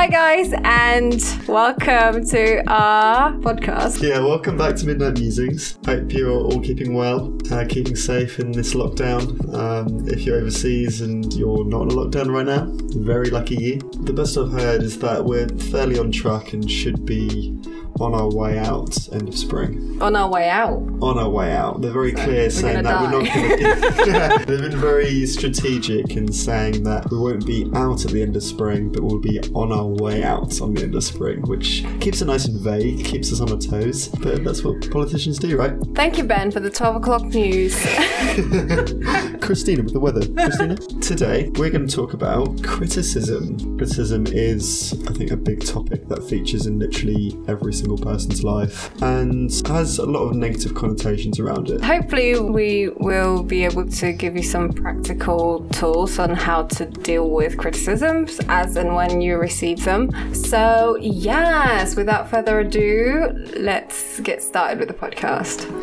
Hi, guys, and welcome to our podcast. Yeah, welcome back to Midnight Musings. Hope you're all keeping well, uh, keeping safe in this lockdown. Um, if you're overseas and you're not in a lockdown right now, very lucky you. The best I've heard is that we're fairly on track and should be on our way out end of spring. On our way out. On our way out. They're very clear saying that gonna we're not going to yeah, They've been very strategic in saying that we won't be out at the end of spring, but we'll be on our way out on the end of spring, which keeps it nice and vague, keeps us on our toes. But that's what politicians do, right? Thank you, Ben, for the 12 o'clock news. Christina with the weather. Christina? Today, we're going to talk about criticism. Criticism is, I think, a big topic that features in literally every single person's life and has a lot of negative connotations around it. Hopefully, we will be able to give you some practical tools on how to deal with criticisms as and when you receive them. So, yes, without further ado, let's get started with the podcast.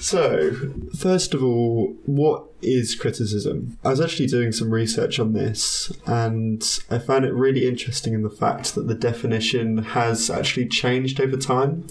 So, first of all, what is criticism? I was actually doing some research on this and I found it really interesting in the fact that the definition has actually changed over time.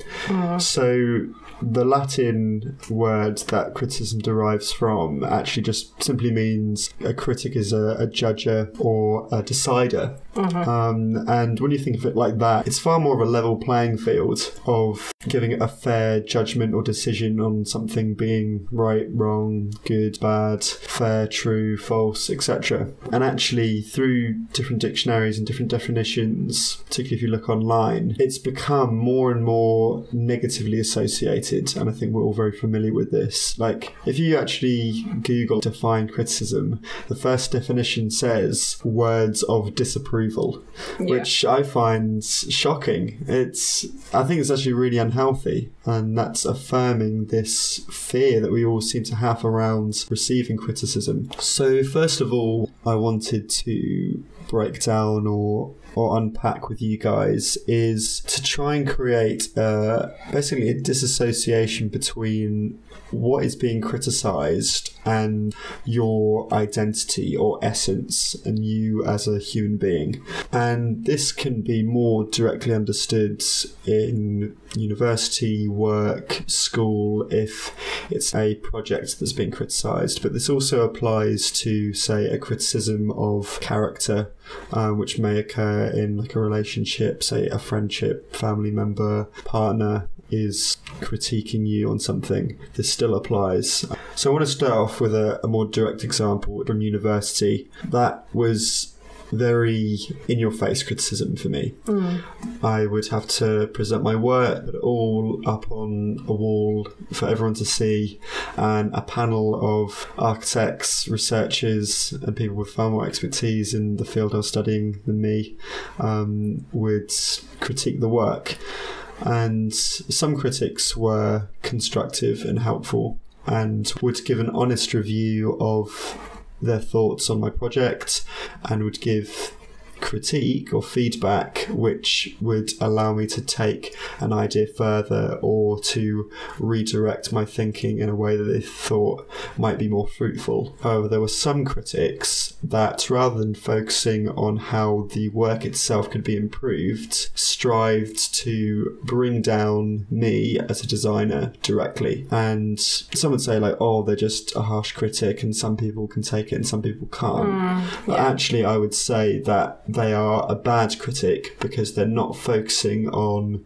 So, the Latin word that criticism derives from actually just simply means a critic is a, a judger or a decider. Um, and when you think of it like that, it's far more of a level playing field of giving a fair judgment or decision on something being right, wrong, good, bad, fair, true, false, etc. And actually, through different dictionaries and different definitions, particularly if you look online, it's become more and more negatively associated. And I think we're all very familiar with this. Like, if you actually Google define criticism, the first definition says words of disapproval, which I find shocking. It's, I think it's actually really unhealthy, and that's affirming this fear that we all seem to have around receiving criticism. So, first of all, I wanted to break down or or unpack with you guys is to try and create uh, basically a disassociation between what is being criticized and your identity or essence and you as a human being. And this can be more directly understood in university, work, school, if it's a project that's being criticized. But this also applies to, say, a criticism of character, um, which may occur in like a relationship, say a friendship, family member, partner, is critiquing you on something, this still applies. So I want to start off with a, a more direct example from university. That was very in your face criticism for me. I would have to present my work all up on a wall for everyone to see, and a panel of architects, researchers, and people with far more expertise in the field I was studying than me um, would critique the work. And some critics were constructive and helpful and would give an honest review of their thoughts on my project and would give critique or feedback which would allow me to take an idea further or to redirect my thinking in a way that they thought might be more fruitful. However, there were some critics that rather than focusing on how the work itself could be improved, strived to bring down me as a designer directly. And some would say, like, oh, they're just a harsh critic, and some people can take it and some people can't. Hmm, but actually, I would say that they are a bad critic because they're not focusing on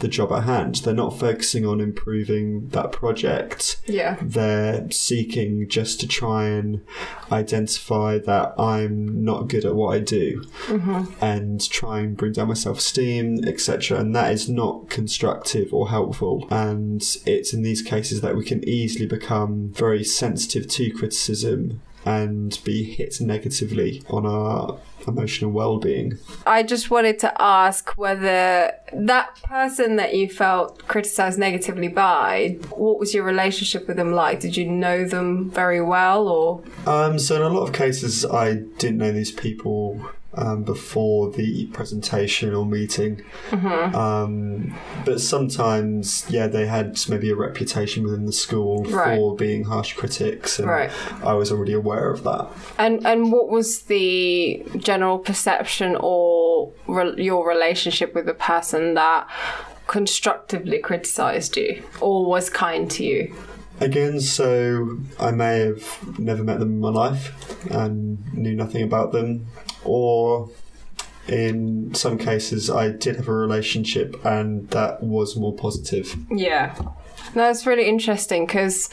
the job at hand. They're not focusing on improving that project. Yeah. They're seeking just to try and identify that I'm not good at what I do mm-hmm. and try and bring down my self esteem, etc. And that is not constructive or helpful. And it's in these cases that we can easily become very sensitive to criticism and be hit negatively on our emotional well-being. I just wanted to ask whether that person that you felt criticized negatively by, what was your relationship with them like? Did you know them very well or? Um, so in a lot of cases, I didn't know these people um, before the presentation or meeting. Mm-hmm. Um, but sometimes, yeah, they had maybe a reputation within the school Right. for being harsh critics, and Right. I was already aware of that. And and what was the general perception or re- your relationship with the person that constructively criticized you or was kind to you? Again, so I may have never met them in my life and knew nothing about them, or in some cases, I did have a relationship and that was more positive. Yeah. It's really interesting because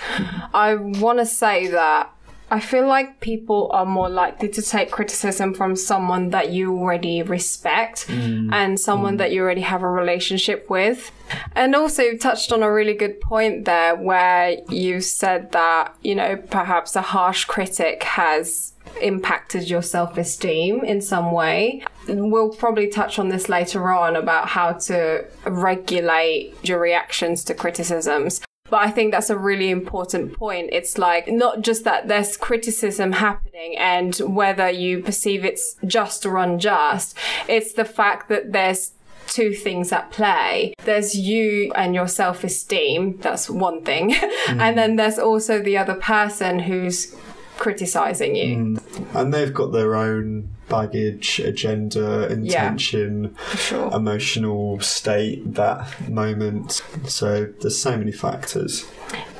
I want to say that I feel like people are more likely to take criticism from someone that you already respect mm. and someone mm. that you already have a relationship with. And also, you touched on a really good point there where you said that, you know, perhaps a harsh critic has impacted your self esteem in some way. We'll probably touch on this later on about how to regulate your reactions to criticisms. But I think that's a really important point. It's like not just that there's criticism happening and whether you perceive it's just or unjust, it's the fact that there's two things at play. There's you and your self esteem. That's one thing. and then there's also the other person who's criticizing you. Mm. And they've got their own baggage, agenda, intention, sure. emotional state, that moment. So there's so many factors.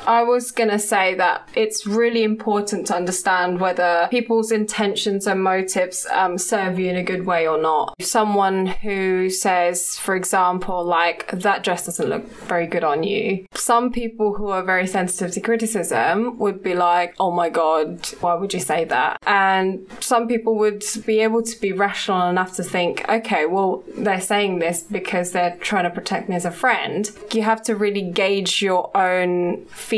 I was going to say that it's really important to understand whether people's intentions and motives um, serve you in a good way or not. Someone who says, for example, like, that dress doesn't look very good on you. Some people who are very sensitive to criticism would be like, oh my God, why would you say that? And some people would be able to be rational enough to think, okay, well, they're saying this because they're trying to protect me as a friend. You have to really gauge your own feelings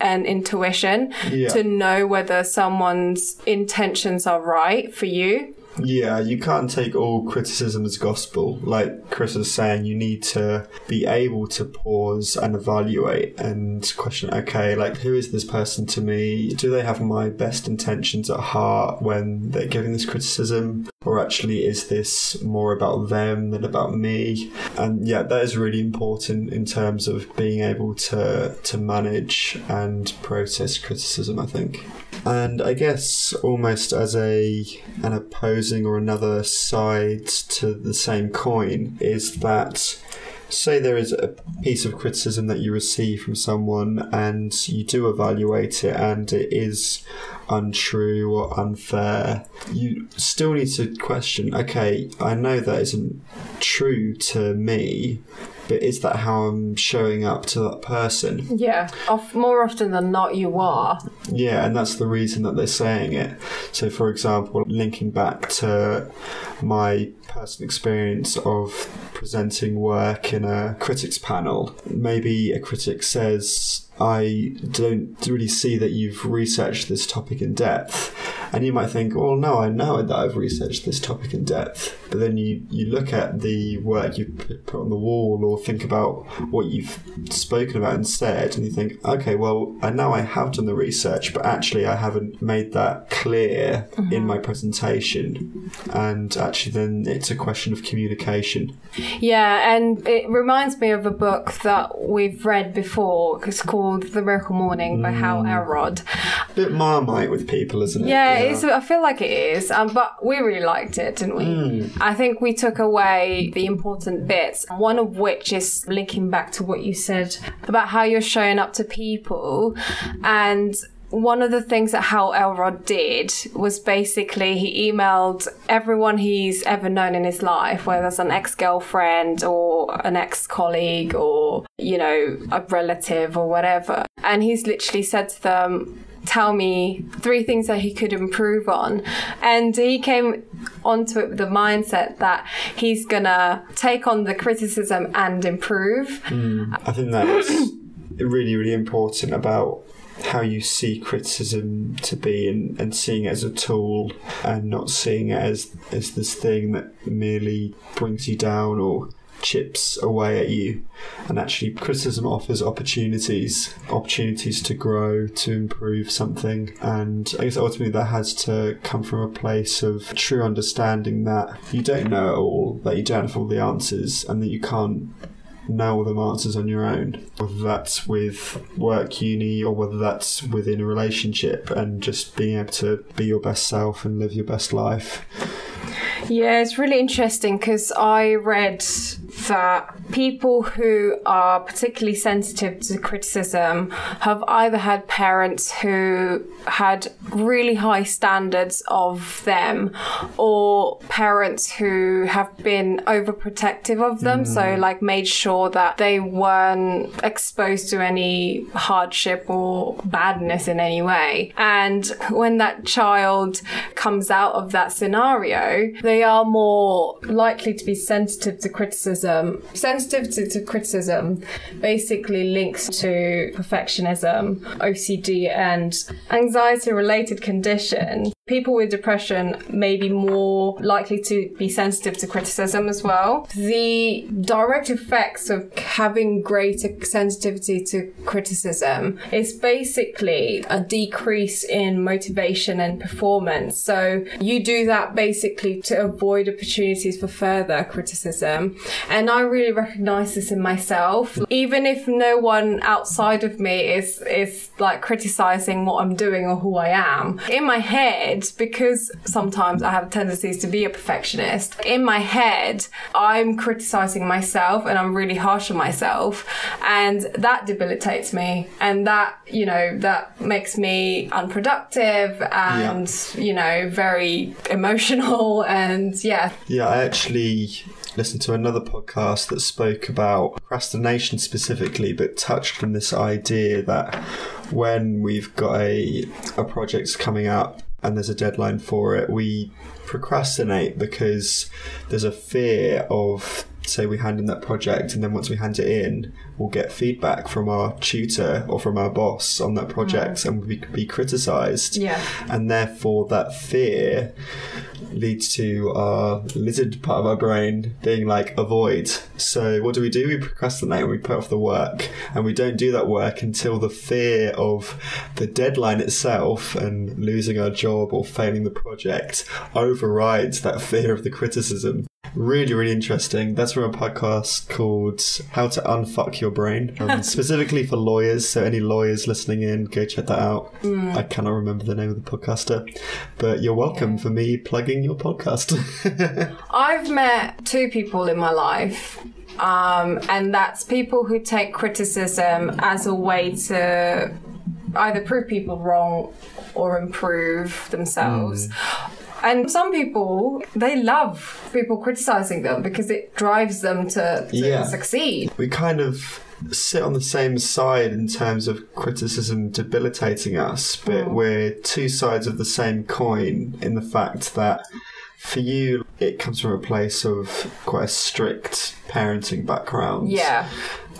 and intuition Yeah. to know whether someone's intentions are right for you. Yeah, you can't take all criticism as gospel. Like Cris was saying, you need to be able to pause and evaluate and question okay, like, who is this person to me? Do they have my best intentions at heart when they're giving this criticism? Or actually, is this more about them than about me? And yeah, that is really important in terms of being able to, to manage and process criticism, I think. And I guess almost as a an opposing or another side to the same coin is that say there is a piece of criticism that you receive from someone and you do evaluate it and it is untrue or unfair you still need to question okay i know that isn't true to me but is that how i'm showing up to that person Yeah. Of, more often than not, you are. yeah, and that's the reason that they're saying it. So, for example, linking back to my personal experience of presenting work in a critics panel, maybe a critic says, I don't really see that you've researched this topic in depth. And you might think, well, no, I know that I've researched this topic in depth. But then you, you look at the work you've put on the wall or think about what you've spoken about instead, and you think, okay, well, I know I have done the research, but actually I haven't made that clear in mm-hmm. my presentation. And actually, then it's a question of communication. Yeah, and it reminds me of a book that we've read before. It's called The Miracle Morning by Hal Elrod. bit marmite with people, isn't it? Yeah, It's, I feel like it is, um, but we really liked it, didn't we? I think we took away the important bits, one of which is linking back to what you said about how you're showing up to people. And one of the things that Hal Elrod did was basically he emailed everyone he's ever known in his life, whether it's an ex girlfriend or an ex colleague or, you know, a relative or whatever. And he's literally said to them, tell me three things that he could improve on. And he came onto it with the mindset that he's gonna take on the criticism and improve. Hmm. I think that's really, really important about how you see criticism to be and, and seeing it as a tool and not seeing it as, as this thing that merely brings you down or chips away at you. And actually criticism offers opportunities opportunities to grow to improve something. And i guess ultimately that has to come from a place of true understanding that you don't know it all that you don't have all the answers and that you can't know all the answers on your own whether that's with work uni or whether that's within a relationship and just being able to be your best self and live your best life. Yeah, it's really interesting because I read that people who are particularly sensitive to criticism have either had parents who had really high standards of them or parents who have been overprotective of them. Mm. So, like, made sure that they weren't exposed to any hardship or badness in any way. And when that child comes out of that scenario, they are more likely to be sensitive to criticism. Sensitivity to criticism basically links to perfectionism, OCD, and anxiety related conditions people with depression may be more likely to be sensitive to criticism as well. The direct effects of having greater sensitivity to criticism is basically a decrease in motivation and performance. So you do that basically to avoid opportunities for further criticism. And I really recognize this in myself. Even if no one outside of me is, is like criticizing what I'm doing or who I am, in my head, because sometimes I have tendencies to be a perfectionist. In my head, I'm criticizing myself and I'm really harsh on myself, and that debilitates me. And that, you know, that makes me unproductive and, yeah. you know, very emotional. And yeah. Yeah, I actually listened to another podcast that spoke about procrastination specifically, but touched on this idea that when we've got a, a project coming up and there's a deadline for it, we procrastinate because there's a fear of say we hand in that project and then once we hand it in we'll get feedback from our tutor or from our boss on that project mm. and we be criticized yeah. And therefore that fear leads to our lizard part of our brain being like avoid. So what do we do? We procrastinate and we put off the work. And we don't do that work until the fear of the deadline itself and losing our job or failing the project overrides that fear of the criticism Really, really interesting. That's from a podcast called How to Unfuck Your Brain, um, specifically for lawyers. So, any lawyers listening in, go check that out. Mm. I cannot remember the name of the podcaster, but you're welcome yeah. for me plugging your podcast. I've met two people in my life um, and that's people who take criticism as a way to either prove people wrong or improve themselves. Mm. And some people, they love people criticizing them because it drives them to, to yeah. succeed. We kind of sit on the same side in terms of criticism debilitating us, but mm. we're two sides of the same coin in the fact that for you, it comes from a place of quite a strict parenting background. Yeah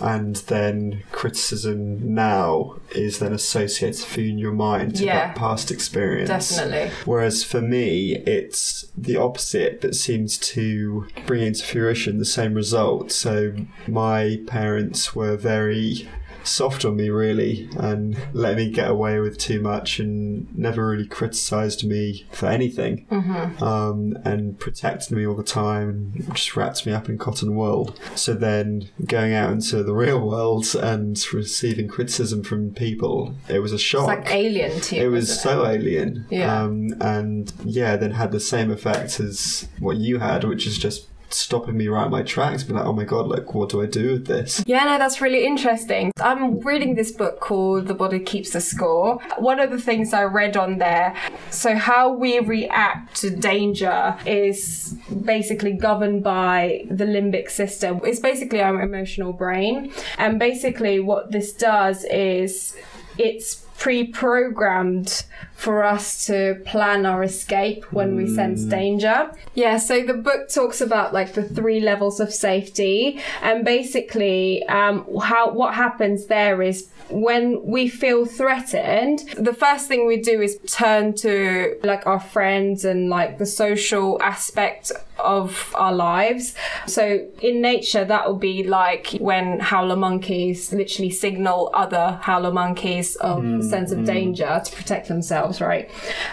and then criticism now is then associated for you in your mind to yeah, that past experience. Definitely. Whereas for me, it's the opposite that seems to bring into fruition the same result. So my parents were very soft on me really and let me get away with too much and never really criticized me for anything. Mm-hmm. um, and protected me all the time and just wrapped me up in cotton wool. So then going out into the real world and receiving criticism from people it was a shock it's like alien to you it was so it? alien. Yeah. Um, and yeah then had the same effect as what you had which is just stopping me right in my tracks, be like, oh my god, like, what do I do with this? Yeah, no, that's really interesting. I'm reading this book called The Body Keeps the Score. One of the things I read on there, so how we react to danger is basically governed by the limbic system. It's basically our emotional brain. And basically, what this does is it's pre-programmed for us to plan our escape when we sense hmm. danger. Yeah, so the book talks about like the three levels of safety and basically um, how what happens there is when we feel threatened, the first thing we do is turn to like our friends and like the social aspect of our lives. So in nature, that will be like when howler monkeys literally signal other howler monkeys of mm, sense of mm. danger to protect themselves, right?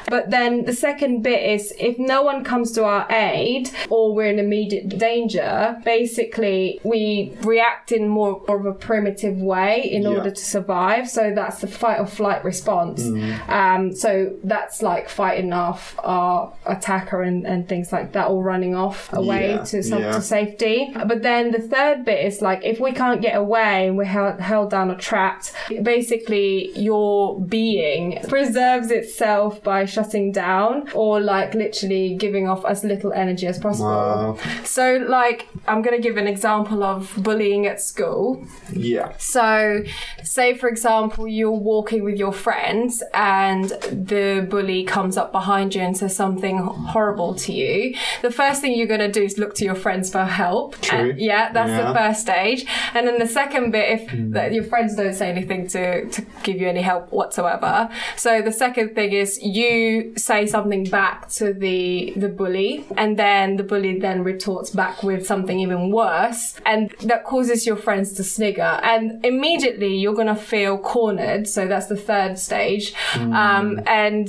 But then the second bit is if no one comes to our aid or we're in immediate danger, basically we react in more of a primitive way in yeah. order to survive. So that's the fight or flight response. Mm. Um, so that's like fighting off our attacker and, and things like that, or running off away yeah. to some, yeah. to safety. But then the third bit is like if we can't get away and we're held, held down or trapped, basically your being preserves itself by shutting down or like literally giving off as little energy as possible. Wow. So like I'm gonna give an example of bullying at school. Yeah. So say for example you're walking with your friends and the bully comes up behind you and says something horrible to you. The first thing you're gonna do is look to your friends for help. True. And yeah, that's yeah. the first stage. And then the second bit, if mm. your friends don't say anything to, to give you any help whatsoever. So the second thing is you say something back to the the bully, and then the bully then retorts back with something even worse, and that causes your friends to snigger, and immediately you're gonna feel cornered. So that's the third stage, mm. um, and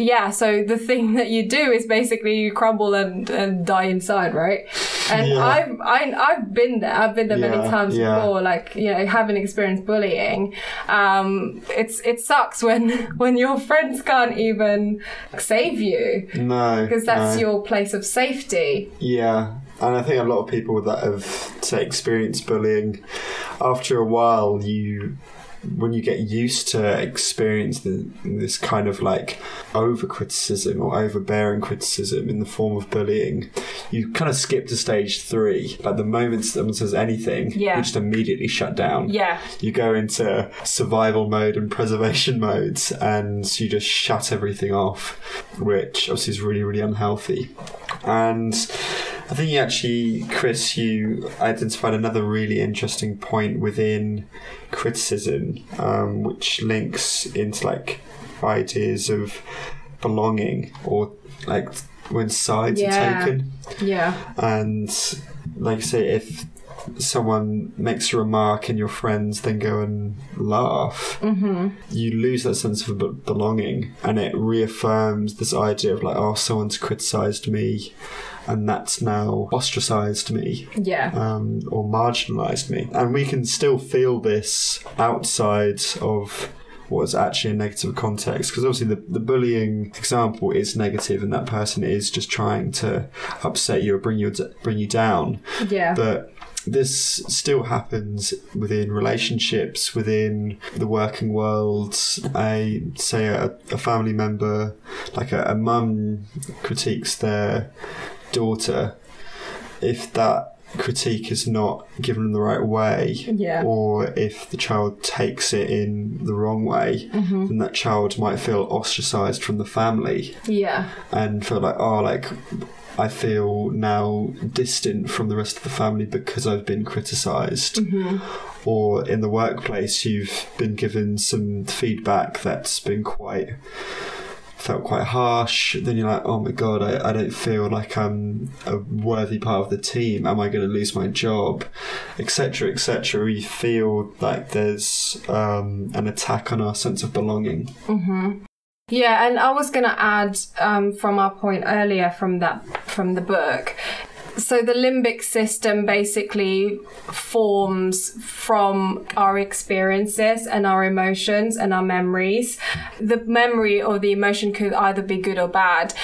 yeah, so the thing that you do is basically you crumble and, and die inside, right? And yeah. I've I, I've been there. I've been there yeah, many times yeah. before. Like you know, having experienced bullying, um, it's it sucks when when your friends can't even save you. No, because that's no. your place of safety. Yeah, and I think a lot of people that have experienced bullying, after a while, you when you get used to experience the, this kind of like over criticism or overbearing criticism in the form of bullying, you kind of skip to stage three. Like the moment someone says anything, yeah. you just immediately shut down. Yeah. You go into survival mode and preservation modes and you just shut everything off, which obviously is really, really unhealthy. And I think you actually, Cris, you identified another really interesting point within criticism, um, which links into like ideas of belonging or like when sides yeah. are taken. Yeah. And like I say, if someone makes a remark and your friends then go and laugh, mm-hmm. you lose that sense of belonging and it reaffirms this idea of like, oh, someone's criticized me and that's now ostracized me. Yeah. Um, or marginalized me. And we can still feel this outside of what's actually a negative context because obviously the, the bullying example is negative and that person is just trying to upset you or bring you bring you down yeah but this still happens within relationships, within the working world. I say a, a family member, like a, a mum, critiques their daughter, if that critique is not given in the right way, yeah. or if the child takes it in the wrong way, mm-hmm. then that child might feel ostracized from the family. Yeah. And feel like, oh, like I feel now distant from the rest of the family because I've been criticized. Mm-hmm. Or in the workplace, you've been given some feedback that's been quite felt quite harsh. Then you're like, oh my god, I, I don't feel like I'm a worthy part of the team. Am I going to lose my job, etc., etc. You feel like there's um, an attack on our sense of belonging. Mm-hmm. Yeah, and I was going to add um, from our point earlier from that from the book so the limbic system basically forms from our experiences and our emotions and our memories. The memory or the emotion could either be good or bad.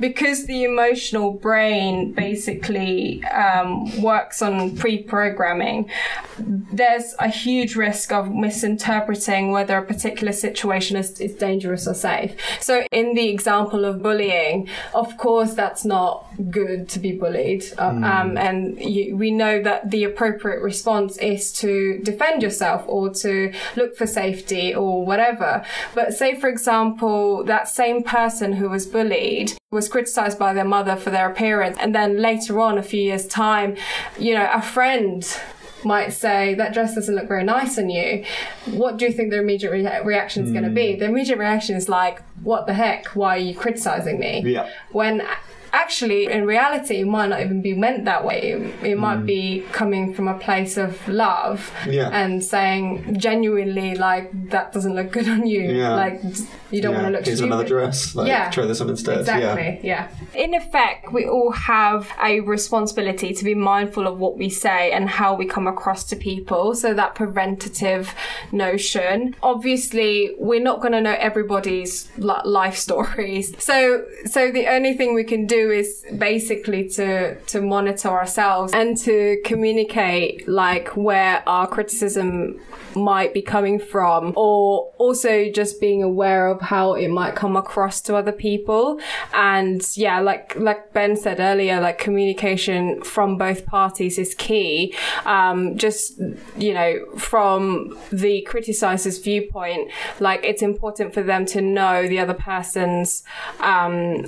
Because the emotional brain basically um, works on pre programming, there's a huge risk of misinterpreting whether a particular situation is, is dangerous or safe. So, in the example of bullying, of course, that's not good to be bullied mm. um, and you, we know that the appropriate response is to defend yourself or to look for safety or whatever. But say, for example, that same person who was bullied was criticized by their mother for their appearance, and then later on, a few years' time, you know, a friend might say that dress doesn't look very nice on you what do you think their immediate re- reaction is mm. going to be the immediate reaction is like what the heck? Why are you criticizing me? Yeah. When actually, in reality, it might not even be meant that way. It, it might mm. be coming from a place of love Yeah. and saying genuinely, like, that doesn't look good on you. Yeah. Like, you don't yeah. want to look Here's stupid. another dress. Like, Yeah. try this on instead. Exactly, yeah. In effect, we all have a responsibility to be mindful of what we say and how we come across to people. So that preventative notion. Obviously, we're not going to know everybody's life stories. So, so the only thing we can do is basically to to monitor ourselves and to communicate like where our criticism might be coming from or also just being aware of how it might come across to other people. And yeah like like ben said earlier like communication from both parties is key. Um just you know from the criticizer's viewpoint like it's important for them to know the other person's um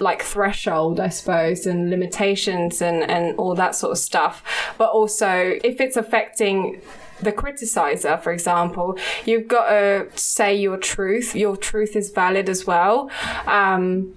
like threshold, I suppose, and limitations and, and all that sort of stuff. But also, if it's affecting the criticizer, for example, you've got to say your truth. Your truth is valid as well. Um,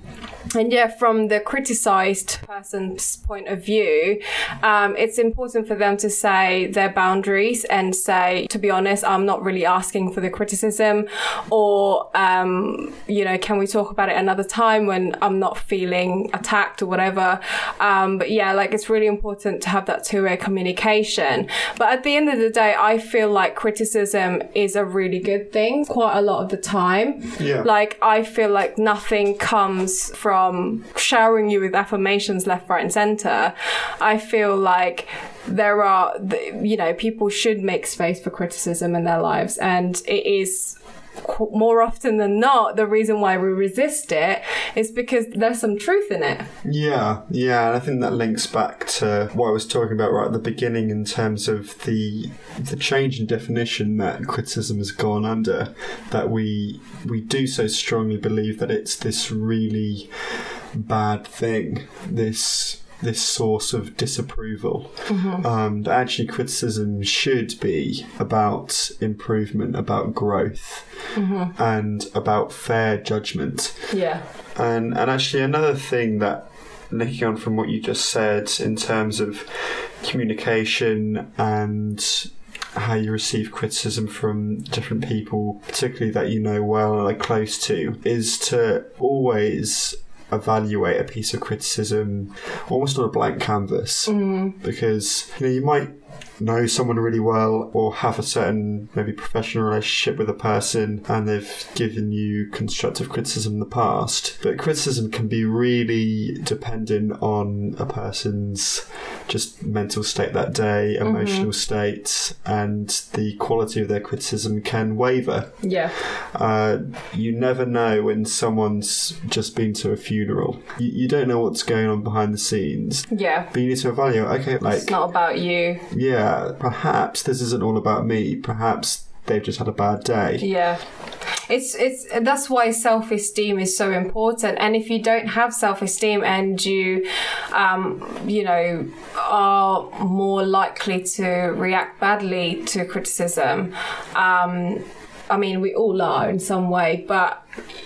and yeah, from the criticized person's point of view, um, it's important for them to say their boundaries and say, to be honest, I'm not really asking for the criticism, or, um, you know, can we talk about it another time when I'm not feeling attacked or whatever. Um, but yeah, like it's really important to have that two way communication. But at the end of the day, I feel like criticism is a really good thing quite a lot of the time. Yeah. Like, I feel like nothing comes from showering you with affirmations left, right, and center. I feel like there are, you know, people should make space for criticism in their lives, and it is more often than not, the reason why we resist it is because there's some truth in it. Yeah, yeah, and I think that links back to what I was talking about right at the beginning in terms of the the change in definition that criticism has gone under. That we we do so strongly believe that it's this really bad thing, this this source of disapproval. Um, that actually criticism should be about improvement, about growth, and about fair judgment. Yeah. And and actually another thing that linking on from what you just said in terms of communication and how you receive criticism from different people, particularly that you know well and are close to, is to always evaluate a piece of criticism almost on a blank canvas. Mm. Because you know you might know someone really well or have a certain maybe professional relationship with a person and they've given you constructive criticism in the past but criticism can be really dependent on a person's just mental state that day emotional state and the quality of their criticism can waver Yeah. uh, you never know when someone's just been to a funeral you, you don't know what's going on behind the scenes Yeah. but you need to evaluate okay like It's not about you. yeah, perhaps this isn't all about me. Perhaps they've just had a bad day. Yeah. It's it's that's why self-esteem is so important and if you don't have self-esteem and you um you know are more likely to react badly to criticism um I mean, we all are in some way, but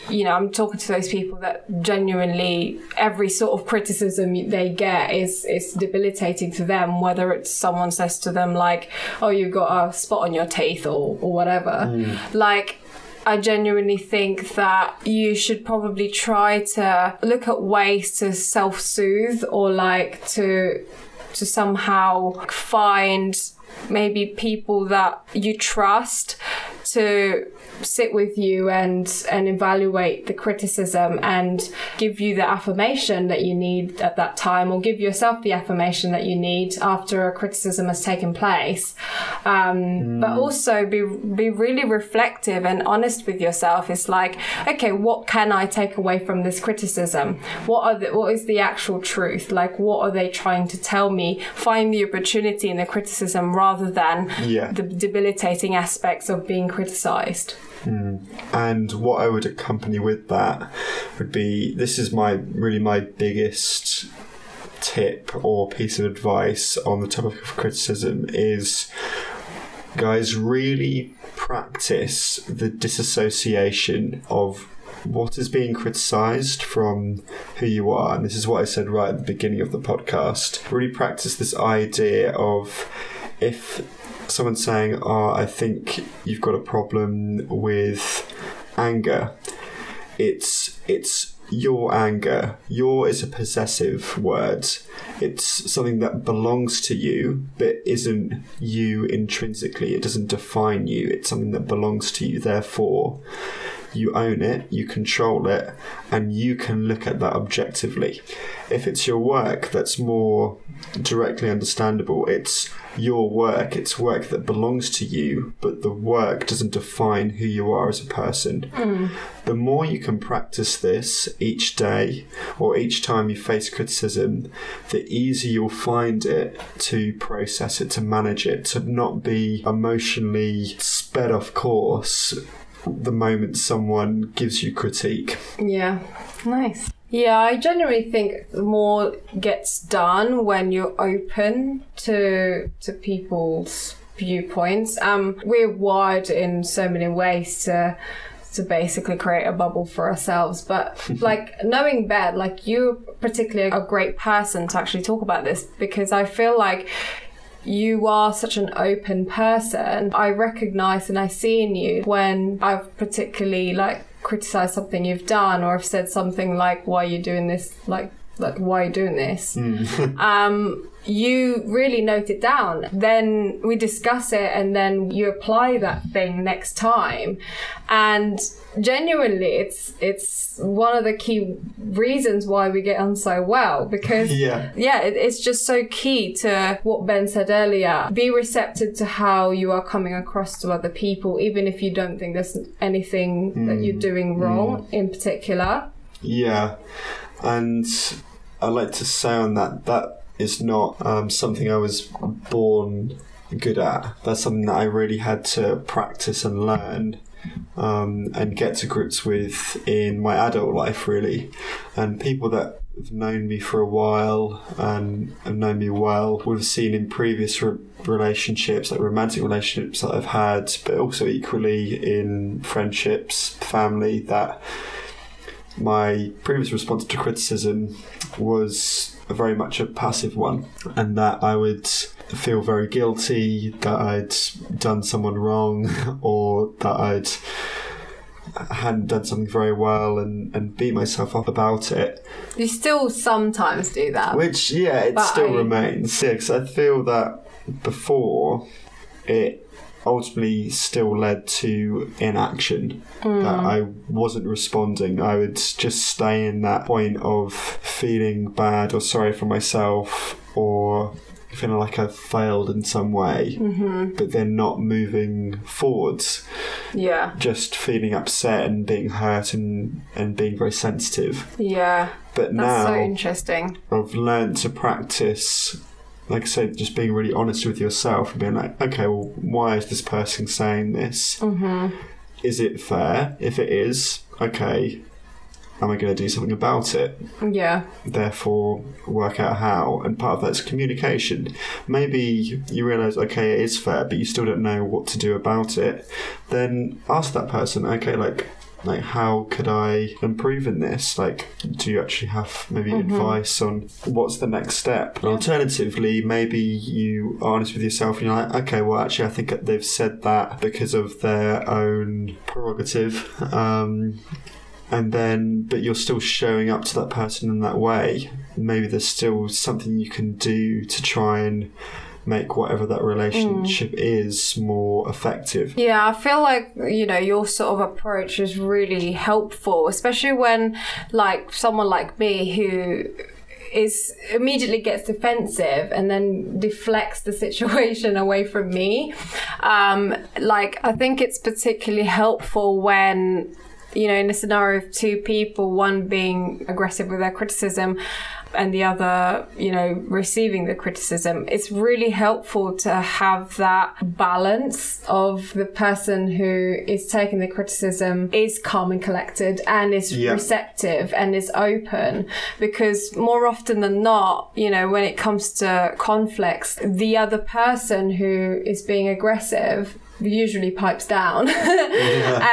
you know, I'm talking to those people that genuinely every sort of criticism they get is is debilitating to them. Whether it's someone says to them like, "Oh, you've got a spot on your teeth" or or whatever, mm. like. I genuinely think that you should probably try to look at ways to self-soothe or like to to somehow find maybe people that you trust to sit with you and and evaluate the criticism and give you the affirmation that you need at that time or give yourself the affirmation that you need after a criticism has taken place. Um, but also be be really reflective and honest with yourself. It's like okay what can i take away from this criticism? What are the, what is the actual truth? Like what are they trying to tell me? Find the opportunity in the criticism rather than Yeah. the debilitating aspects of being criticized Hmm. And what I would accompany with that would be this is my really my biggest tip or piece of advice on the topic of criticism is guys really practice the disassociation of what is being criticized from who you are. And this is what I said right at the beginning of the podcast. Really practice this idea of if someone's saying, Oh, I think you've got a problem with anger, it's it's your anger. Your is a possessive word. It's something that belongs to you, but isn't you intrinsically. It doesn't define you. It's something that belongs to you. Therefore, you own it, you control it, and you can look at that objectively. If it's your work that's more directly understandable, it's your work, it's work that belongs to you, but the work doesn't define who you are as a person. Mm. The more you can practice this each day or each time you face criticism, the easier you'll find it to process it, to manage it, to not be emotionally sped off course the moment someone gives you critique. Yeah, nice. Yeah, I generally think more gets done when you're open to to people's viewpoints. Um, we're wired in so many ways to to basically create a bubble for ourselves. But like knowing Ben, like you're particularly a great person to actually talk about this because I feel like you are such an open person. I recognize and I see in you when I've particularly like criticized something you've done or have said something like, why are you doing this? Like, like why are you doing this? um, you really note it down. Then we discuss it and then you apply that thing next time. And genuinely it's it's one of the key reasons why we get on so well because Yeah. yeah it, it's just so key to what ben said earlier be receptive to how you are coming across to other people even if you don't think there's anything that you're mm. doing wrong mm. in particular Yeah, and I like to say on that that is not um, something I was born good at. That's something that I really had to practice and learn. Um, and get to grips with in my adult life, really. And people that have known me for a while and have known me well would have seen in previous re- relationships, like romantic relationships that I've had, but also equally in friendships, family, that my previous response to criticism was very much a passive one, and that I would feel very guilty that I'd done someone wrong or that I'd hadn't done something very well and, and beat myself up about it. you still sometimes do that Which, yeah, it But still I- remains. Yeah, 'cause I feel that before it ultimately still led to inaction. Hmm. That I wasn't responding. I would just stay in that point of feeling bad or sorry for myself or feeling like I've failed in some way, Mm-hmm. but then not moving forwards. yeah Just feeling upset and being hurt and, and being very sensitive. yeah But that's now. so interesting I've learned to practice, like I said, just being really honest with yourself and being like, okay, well, why is this person saying this? mm-hmm. Is it fair? If it is, okay, am I going to do something about it? yeah Therefore, work out how. And part of that's communication. Maybe you realize, okay, it is fair, but you still don't know what to do about it. Then ask that person, okay, like, like how could I improve in this? Like, do you actually have maybe advice on what's the next step? And alternatively, maybe you are honest with yourself and you're like, okay, well, actually, I think they've said that because of their own prerogative. Um, and then but you're still showing up to that person in that way maybe there's still something you can do to try and make whatever that relationship is more effective Yeah, I feel like, you know, your sort of approach is really helpful, especially when, like, someone like me who is immediately gets defensive and then deflects the situation away from me. Um, like, I think it's particularly helpful when you know, in a scenario of two people, one being aggressive with their criticism and the other, you know, receiving the criticism, it's really helpful to have that balance of the person who is taking the criticism is calm and collected and is Yeah. receptive and is open because more often than not, you know, when it comes to conflicts, the other person who is being aggressive usually pipes down.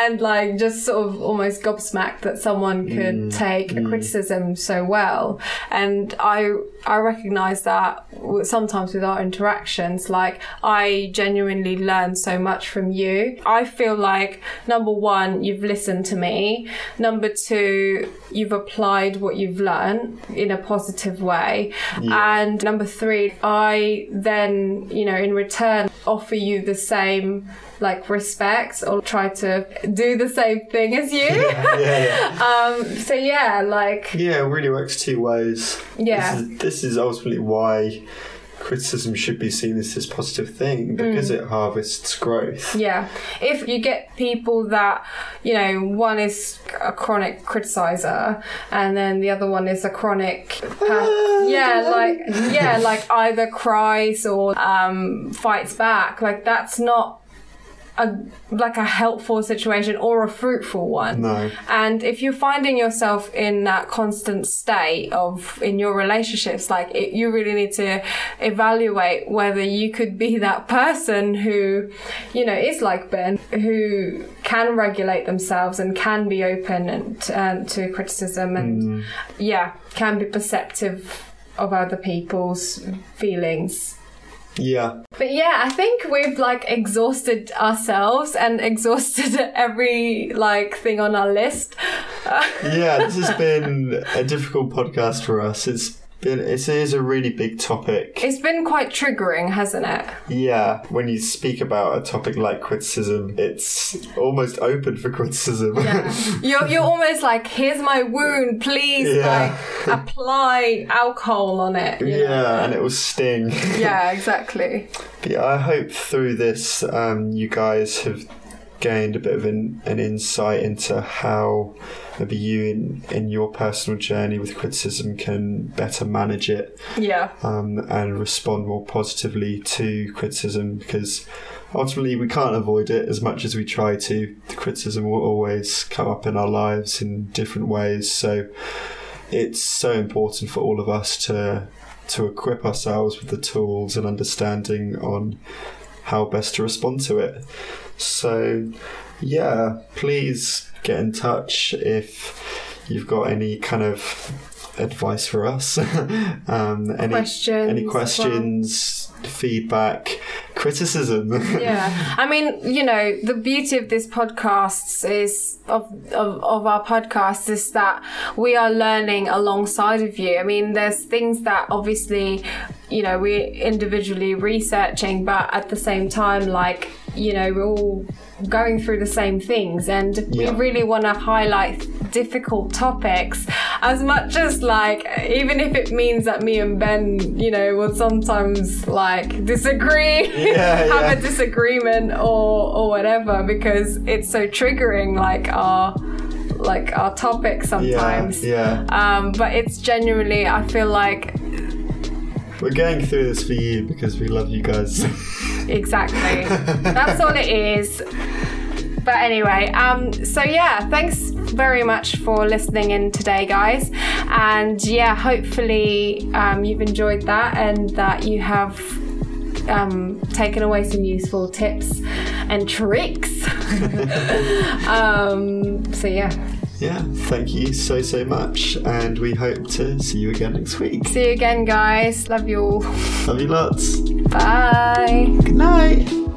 And like just sort of almost gobsmacked that someone could mm. take a mm. criticism so well. And i i recognize that sometimes with our interactions like i genuinely learn so much from you. I feel like number one you've listened to me. Number two you've applied what you've learned in a positive way. And number three i then you know in return offer you the same like respect or try to do the same thing as you yeah, yeah. um so yeah like Yeah, it really works two ways. Yeah. This is, this is ultimately why criticism should be seen as this positive thing because Mm. it harvests growth. Yeah. If you get people that, you know, one is a chronic criticizer and then the other one is a chronic per- yeah, like yeah, like either cries or um fights back. Like that's not a like a helpful situation or a fruitful one. No. And if you're finding yourself in that constant state of in your relationships, like it, you really need to evaluate whether you could be that person who, you know, is like Ben, who can regulate themselves and can be open and um, to criticism and yeah, can be perceptive of other people's feelings. Yeah. But yeah, I think we've like exhausted ourselves and exhausted every like thing on our list. Yeah, this has been a difficult podcast for us. It's been it is a really big topic. It's been quite triggering, hasn't it? Yeah, when you speak about a topic like criticism, it's almost open for criticism. Yeah. You're you're almost like, here's my wound, please Yeah. like apply alcohol on it. you know? Yeah, and it will sting. Yeah, exactly. Yeah, I hope through this um, you guys have gained a bit of an, an insight into how maybe you in, in your personal journey with criticism can better manage it Yeah. um, and respond more positively to criticism because ultimately we can't avoid it as much as we try to. The criticism will always come up in our lives in different ways. So it's so important for all of us to to equip ourselves with the tools and understanding on how best to respond to it. So yeah, please get in touch if you've got any kind of advice for us. um, any Questions any well. questions, feedback, criticism. yeah i mean you know the beauty of this podcast is of, of of our podcast is that we are learning alongside of you i mean there's things that obviously you know we're individually researching but at the same time like you know we're all going through the same things and Yeah. we really want to highlight difficult topics as much as like even if it means that me and ben you know will sometimes like disagree Yeah, have yeah. a disagreement or or whatever because it's so triggering like our like our topic yeah, sometimes yeah. um but it's genuinely i feel like We're going through this for you because we love you guys. exactly. That's all it is. But anyway um so yeah thanks very much for listening in today guys. And yeah hopefully um, you've enjoyed that and that you have um, taken away some useful tips and tricks. Um, so yeah yeah, thank you so, so much. And we hope to see you again next week. See you again, guys. Love you all. Love you lots. Bye. Good night.